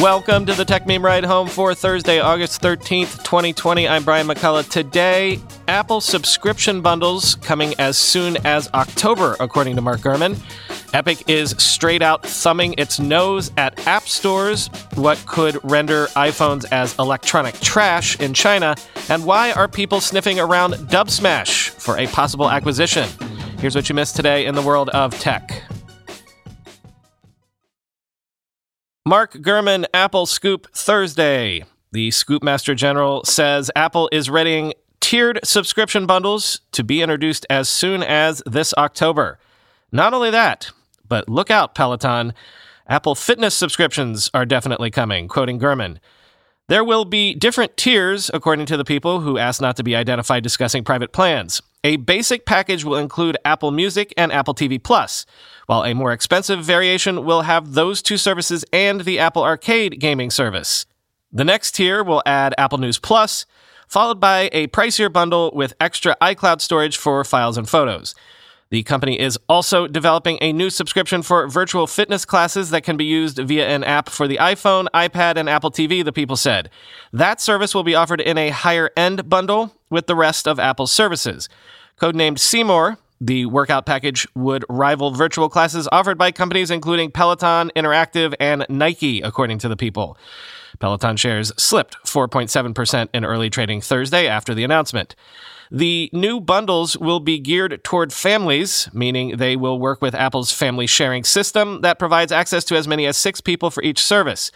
Welcome to the Techmeme Ride Home for Thursday, August 13th, 2020. I'm Brian McCullough. Today, Apple subscription bundles coming as soon as October, according to Mark Gurman. Epic is straight out thumbing its nose at app stores, what could render iPhones as electronic trash in China, and why are people sniffing around Dubsmash for a possible acquisition? Here's what you missed today in the world of tech. Mark Gurman, Apple Scoop Thursday. The Scoop Master General says Apple is readying tiered subscription bundles to be introduced as soon as this October. Not only that, but look out, Peloton. Apple Fitness subscriptions are definitely coming, quoting Gurman. There will be different tiers, according to the people who asked not to be identified discussing private plans. A basic package will include Apple Music and Apple TV Plus, while a more expensive variation will have those two services and the Apple Arcade gaming service. The next tier will add Apple News Plus, followed by a pricier bundle with extra iCloud storage for files and photos. The company is also developing a new subscription for virtual fitness classes that can be used via an app for the iPhone, iPad, and Apple TV, the people said. That service will be offered in a higher end bundle with the rest of Apple's services. Codenamed Seymour, the workout package would rival virtual classes offered by companies including Peloton, Interactive, and Nike, according to the people. Peloton shares slipped 4.7% in early trading Thursday after the announcement. The new bundles will be geared toward families, meaning they will work with Apple's family sharing system that provides access to as many as six people for each service.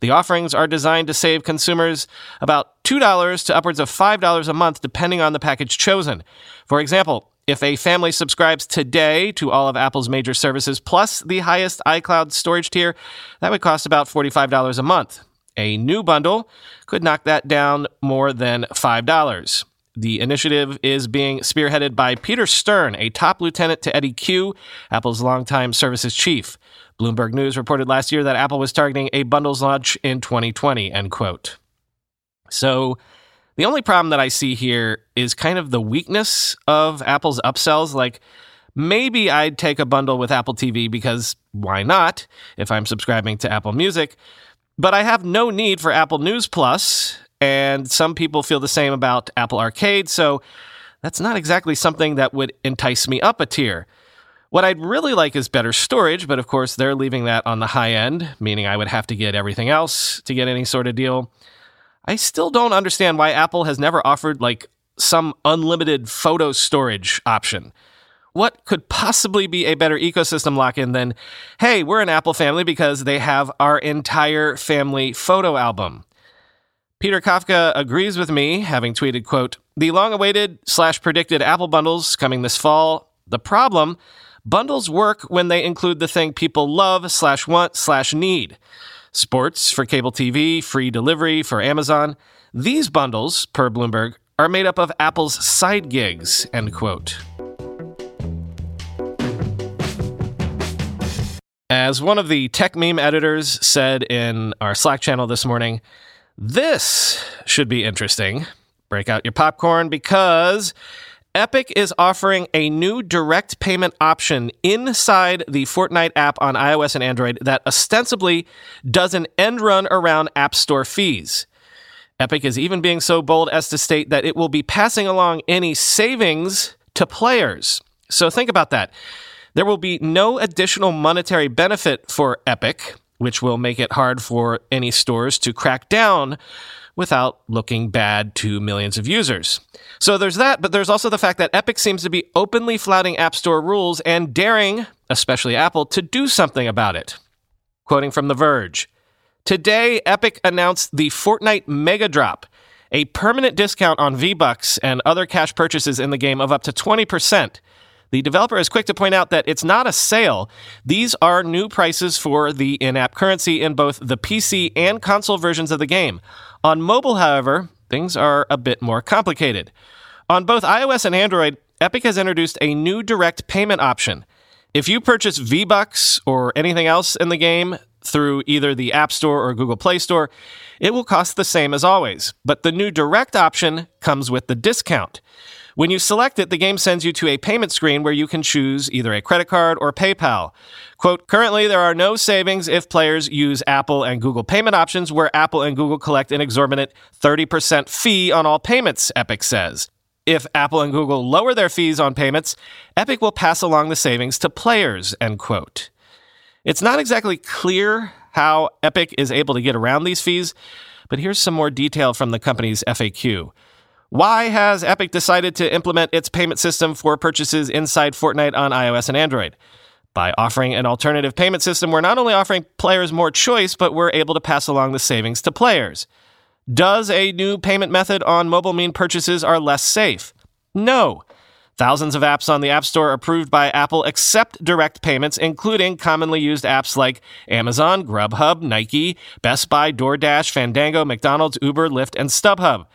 The offerings are designed to save consumers about $2 to upwards of $5 a month, depending on the package chosen. For example, if a family subscribes today to all of Apple's major services plus the highest iCloud storage tier, that would cost about $45 a month. A new bundle could knock that down more than $5. The initiative is being spearheaded by Peter Stern, a top lieutenant to Eddy Cue, Apple's longtime services chief. Bloomberg News reported last year that Apple was targeting a bundles launch in 2020, end quote. So, the only problem that I see here is kind of the weakness of Apple's upsells. Like, maybe I'd take a bundle with Apple TV because why not if I'm subscribing to Apple Music? But I have no need for Apple News Plus, and some people feel the same about Apple Arcade, so that's not exactly something that would entice me up a tier. What I'd really like is better storage, but of course they're leaving that on the high end, meaning I would have to get everything else to get any sort of deal. I still don't understand why Apple has never offered like some unlimited photo storage option. What could possibly be a better ecosystem lock in than, hey, we're an Apple family because they have our entire family photo album? Peter Kafka agrees with me, having tweeted, quote, the long awaited slash predicted Apple bundles coming this fall. The problem, bundles work when they include the thing people love slash want slash need. Sports for cable TV, free delivery for Amazon. These bundles, per Bloomberg, are made up of Apple's side gigs, end quote. As one of the Techmeme editors said in our Slack channel this morning, this should be interesting. Break out your popcorn because Epic is offering a new direct payment option inside the Fortnite app on iOS and Android that ostensibly does an end run around App Store fees. Epic is even being so bold as to state that it will be passing along any savings to players. So think about that. There will be no additional monetary benefit for Epic which will make it hard for any stores to crack down without looking bad to millions of users. So there's that, but there's also the fact that Epic seems to be openly flouting App Store rules and daring, especially Apple, to do something about it. Quoting from The Verge Today, Epic announced the Fortnite Mega Drop, a permanent discount on V Bucks and other cash purchases in the game of up to 20%. The developer is quick to point out that it's not a sale. These are new prices for the in app currency in both the PC and console versions of the game. On mobile, however, things are a bit more complicated. On both iOS and Android, Epic has introduced a new direct payment option. If you purchase V Bucks or anything else in the game through either the App Store or Google Play Store, it will cost the same as always. But the new direct option comes with the discount. When you select it, the game sends you to a payment screen where you can choose either a credit card or PayPal. Quote, currently there are no savings if players use Apple and Google payment options where Apple and Google collect an exorbitant 30% fee on all payments, Epic says. If Apple and Google lower their fees on payments, Epic will pass along the savings to players, end quote. It's not exactly clear how Epic is able to get around these fees, but here's some more detail from the company's FAQ. Why has Epic decided to implement its payment system for purchases inside Fortnite on iOS and Android? By offering an alternative payment system, we're not only offering players more choice, but we're able to pass along the savings to players. Does a new payment method on mobile mean purchases are less safe? No. Thousands of apps on the App Store approved by Apple accept direct payments, including commonly used apps like Amazon, Grubhub, Nike, Best Buy, DoorDash, Fandango, McDonald's, Uber, Lyft, and StubHub.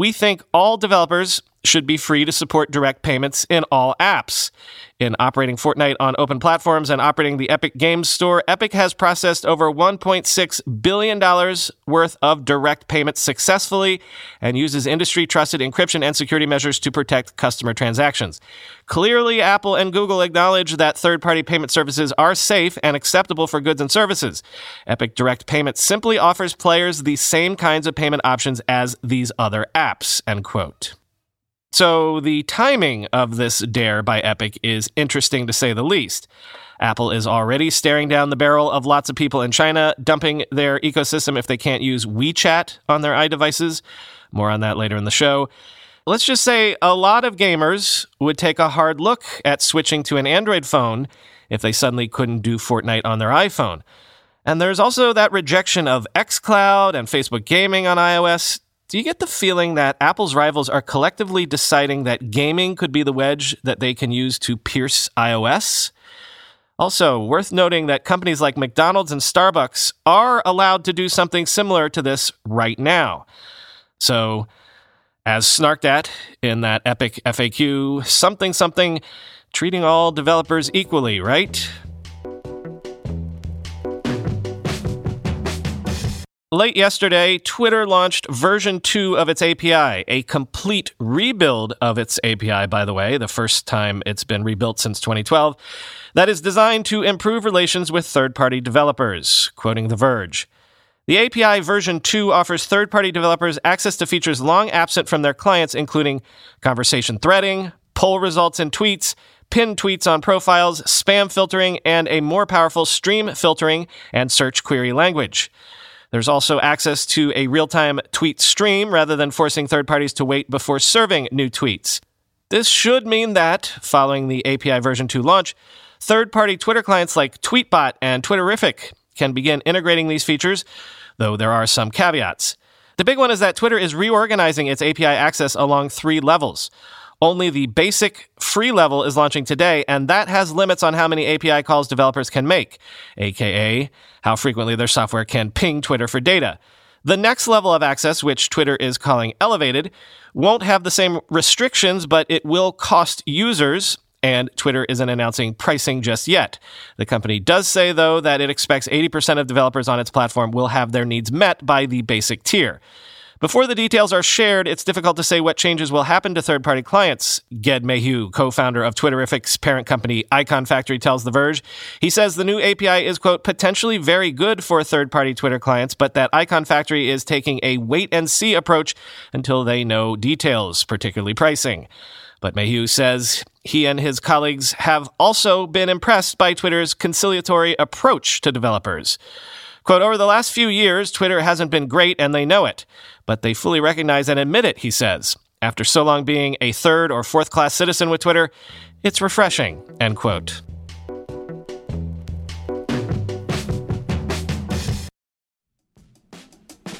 We think all developers should be free to support direct payments in all apps. In operating Fortnite on open platforms and operating the Epic Games Store, Epic has processed over $1.6 billion worth of direct payments successfully and uses industry trusted encryption and security measures to protect customer transactions. Clearly, Apple and Google acknowledge that third party payment services are safe and acceptable for goods and services. Epic Direct Payment simply offers players the same kinds of payment options as these other apps, end quote. So, the timing of this dare by Epic is interesting to say the least. Apple is already staring down the barrel of lots of people in China dumping their ecosystem if they can't use WeChat on their iDevices. More on that later in the show. Let's just say a lot of gamers would take a hard look at switching to an Android phone if they suddenly couldn't do Fortnite on their iPhone. And there's also that rejection of xCloud and Facebook gaming on iOS. Do you get the feeling that Apple's rivals are collectively deciding that gaming could be the wedge that they can use to pierce iOS? Also, worth noting that companies like McDonald's and Starbucks are allowed to do something similar to this right now. So, as snarked at in that epic FAQ, something something, treating all developers equally, right? Late yesterday, Twitter launched version 2 of its API, a complete rebuild of its API, by the way, the first time it's been rebuilt since 2012, that is designed to improve relations with third party developers, quoting The Verge. The API version 2 offers third party developers access to features long absent from their clients, including conversation threading, poll results in tweets, pinned tweets on profiles, spam filtering, and a more powerful stream filtering and search query language. There's also access to a real time tweet stream rather than forcing third parties to wait before serving new tweets. This should mean that, following the API version 2 launch, third party Twitter clients like Tweetbot and Twitterrific can begin integrating these features, though there are some caveats. The big one is that Twitter is reorganizing its API access along three levels. Only the basic free level is launching today, and that has limits on how many API calls developers can make, aka how frequently their software can ping Twitter for data. The next level of access, which Twitter is calling elevated, won't have the same restrictions, but it will cost users, and Twitter isn't announcing pricing just yet. The company does say, though, that it expects 80% of developers on its platform will have their needs met by the basic tier. Before the details are shared, it's difficult to say what changes will happen to third party clients. Ged Maheux, co founder of Twitterrific's parent company Iconfactory, tells The Verge. He says the new API is, quote, potentially very good for third party Twitter clients, but that Iconfactory is taking a wait and see approach until they know details, particularly pricing. But Maheux says he and his colleagues have also been impressed by Twitter's conciliatory approach to developers. Quote, over the last few years, Twitter hasn't been great and they know it, but they fully recognize and admit it, he says. After so long being a third or fourth class citizen with Twitter, it's refreshing, end quote.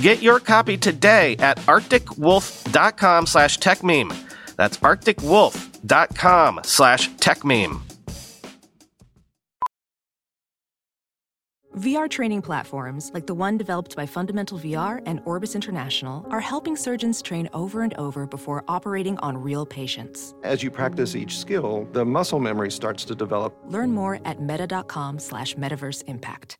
Get your copy today at arcticwolf.com slash techmeme. That's arcticwolf.com slash techmeme. VR training platforms, like the one developed by Fundamental VR and Orbis International, are helping surgeons train over and over before operating on real patients. As you practice each skill, the muscle memory starts to develop. Learn more at meta.com slash metaverse impact.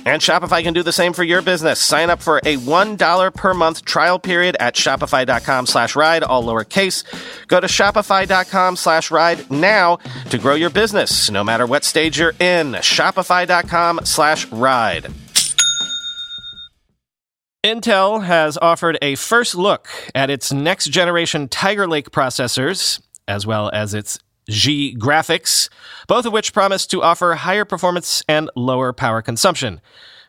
And Shopify can do the same for your business. Sign up for a $1 per month trial period at shopify.com slash ride, all lowercase. Go to shopify.com slash ride now to grow your business, no matter what stage you're in. Shopify.com slash ride. Intel has offered a first look at its next generation Tiger Lake processors, as well as its Xe graphics, both of which promise to offer higher performance and lower power consumption,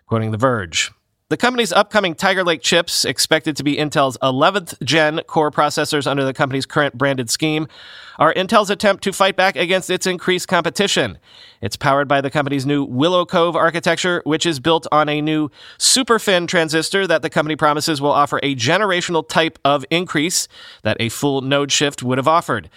quoting The Verge. The company's upcoming Tiger Lake chips, expected to be Intel's 11th gen core processors under the company's current branded scheme, are Intel's attempt to fight back against its increased competition. It's powered by the company's new Willow Cove architecture, which is built on a new superfin transistor that the company promises will offer a generational type of increase that a full node shift would have offered.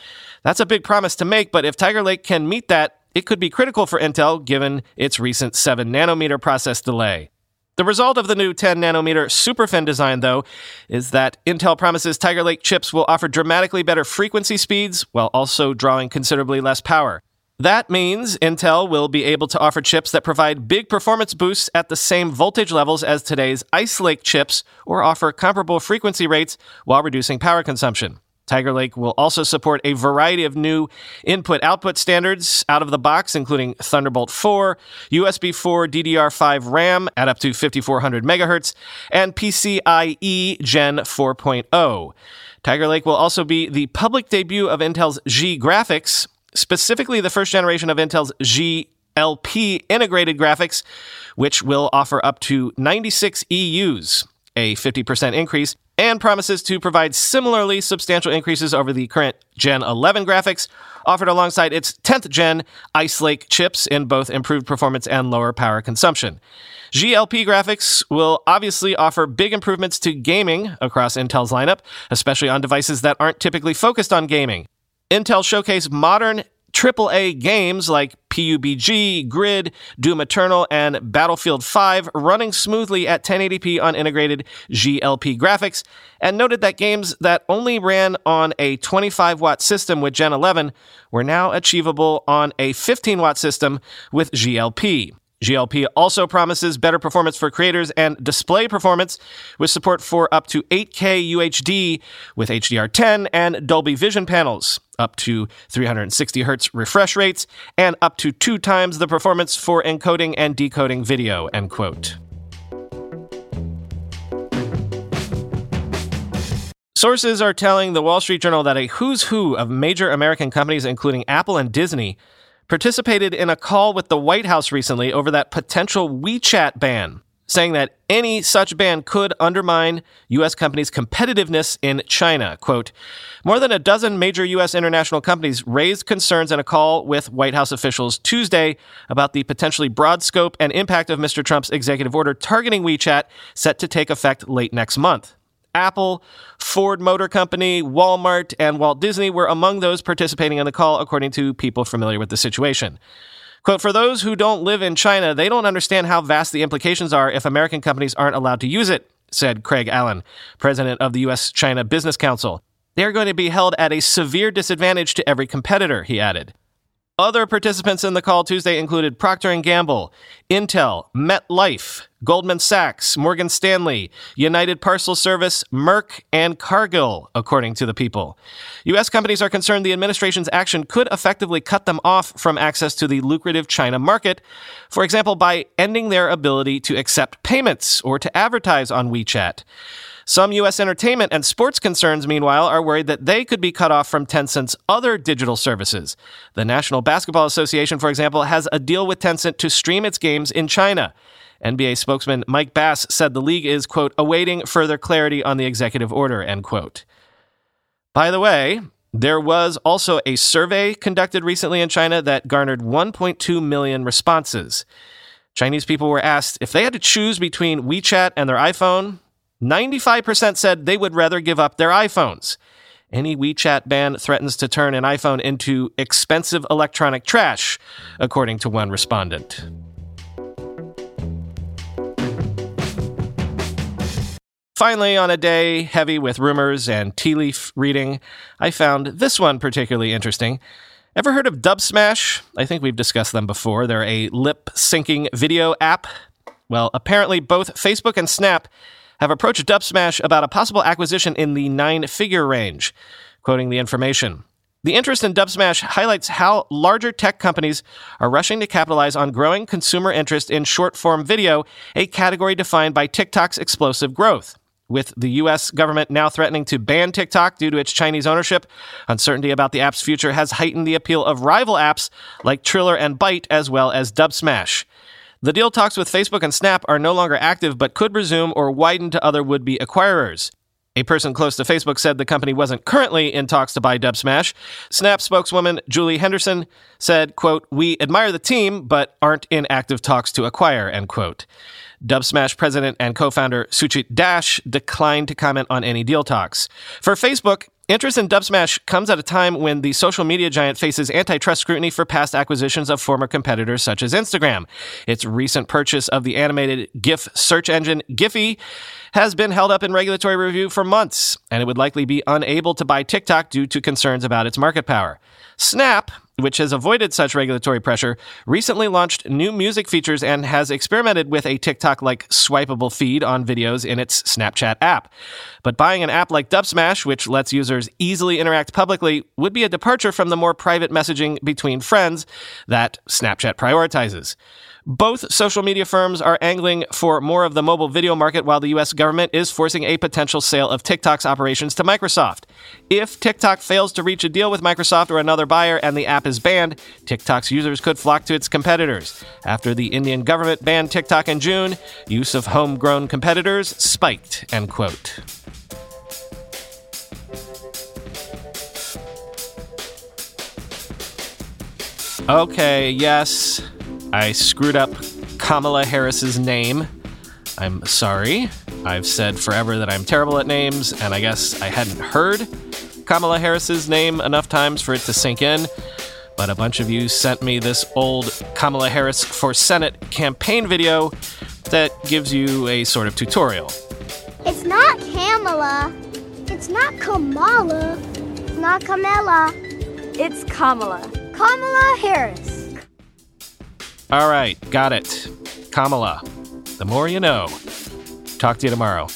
That's a big promise to make, but if Tiger Lake can meet that, it could be critical for Intel given its recent 7 nanometer process delay. The result of the new 10 nanometer SuperFin design, though, is that Intel promises Tiger Lake chips will offer dramatically better frequency speeds while also drawing considerably less power. That means Intel will be able to offer chips that provide big performance boosts at the same voltage levels as today's Ice Lake chips or offer comparable frequency rates while reducing power consumption. Tiger Lake will also support a variety of new input output standards out of the box, including Thunderbolt 4, USB 4 DDR5 RAM at up to 5400 megahertz, and PCIe Gen 4.0. Tiger Lake will also be the public debut of Intel's Xe graphics, specifically the first generation of Intel's Xe LP integrated graphics, which will offer up to 96 EUs, a 50% increase and promises to provide similarly substantial increases over the current Gen 11 graphics offered alongside its 10th gen Ice Lake chips in both improved performance and lower power consumption. Xe-LP graphics will obviously offer big improvements to gaming across Intel's lineup, especially on devices that aren't typically focused on gaming. Intel showcased modern AAA games like PUBG, Grid, Doom Eternal, and Battlefield 5 running smoothly at 1080p on integrated Xe-LP graphics, and noted that games that only ran on a 25 watt system with Gen 11 were now achievable on a 15 watt system with Xe-LP. Xe-LP also promises better performance for creators and display performance with support for up to 8K UHD with HDR10 and Dolby Vision panels, up to 360 Hz refresh rates, and up to two times the performance for encoding and decoding video, end quote. Sources are telling the Wall Street Journal that a who's who of major American companies, including Apple and Disney, participated in a call with the White House recently over that potential WeChat ban. saying that any such ban could undermine U.S. companies' competitiveness in China. Quote, more than a dozen major U.S. international companies raised concerns in a call with White House officials Tuesday about the potentially broad scope and impact of Mr. Trump's executive order targeting WeChat set to take effect late next month. Apple, Ford Motor Company, Walmart, and Walt Disney were among those participating in the call, according to people familiar with the situation. Quote, for those who don't live in China, they don't understand how vast the implications are if American companies aren't allowed to use it, said Craig Allen, president of the U.S. China Business Council. They are going to be held at a severe disadvantage to every competitor, he added. Other participants in the call Tuesday included Procter & Gamble, Intel, MetLife, Goldman Sachs, Morgan Stanley, United Parcel Service, Merck, and Cargill, according to the people. U.S. companies are concerned the administration's action could effectively cut them off from access to the lucrative China market, for example, by ending their ability to accept payments or to advertise on WeChat. Some U.S. entertainment and sports concerns, meanwhile, are worried that they could be cut off from Tencent's other digital services. The National Basketball Association, for example, has a deal with Tencent to stream its games in China. NBA spokesman Mike Bass said the league is, quote, awaiting further clarity on the executive order, end quote. By the way, there was also a survey conducted recently in China that garnered 1.2 million responses. Chinese people were asked if they had to choose between WeChat and their iPhone, 95% said they would rather give up their iPhones. Any WeChat ban threatens to turn an iPhone into expensive electronic trash, according to one respondent. Finally, on a day heavy with rumors and tea leaf reading, I found this one particularly interesting. Ever heard of Dubsmash? I think we've discussed them before. They're a lip syncing video app. Well, apparently both Facebook and Snap have approached Dubsmash about a possible acquisition in the nine figure range. Quoting the information. The interest in Dubsmash highlights how larger tech companies are rushing to capitalize on growing consumer interest in short form video, a category defined by TikTok's explosive growth. With the U.S. government now threatening to ban TikTok due to its Chinese ownership, uncertainty about the app's future has heightened the appeal of rival apps like Triller and Byte, as well as Dubsmash. The deal talks with Facebook and Snap are no longer active but could resume or widen to other would be acquirers. A person close to Facebook said the company wasn't currently in talks to buy Dubsmash. Snap spokeswoman Julie Henderson said, quote, We admire the team, but aren't in active talks to acquire, end quote. Dubsmash president and co-founder Suchit Dash declined to comment on any deal talks. For Facebook, Interest in Dubsmash comes at a time when the social media giant faces antitrust scrutiny for past acquisitions of former competitors such as Instagram. Its recent purchase of the animated GIF search engine Giphy has been held up in regulatory review for months, and it would likely be unable to buy TikTok due to concerns about its market power. Snap, which has avoided such regulatory pressure, recently launched new music features and has experimented with a TikTok like swipeable feed on videos in its Snapchat app. But buying an app like Dubsmash, which lets users easily interact publicly, would be a departure from the more private messaging between friends that Snapchat prioritizes. Both social media firms are angling for more of the mobile video market while the US government is forcing a potential sale of TikTok's operations to Microsoft. If TikTok fails to reach a deal with Microsoft or another buyer and the app is banned, TikTok's users could flock to its competitors. After the Indian government banned TikTok in June, use of homegrown competitors spiked, end quote. Okay, yes, I screwed up Kamala Harris's name. I'm sorry. I've said forever that I'm terrible at names, and I guess I hadn't heard Kamala Harris's name enough times for it to sink in. But a bunch of you sent me this old Kamala Harris for Senate campaign video that gives you a sort of tutorial. It's not Kamala. It's not Kamala. It's not Kamala. It's Kamala. Kamala Harris. All right, got it. Kamala. The more you know. Talk to you tomorrow.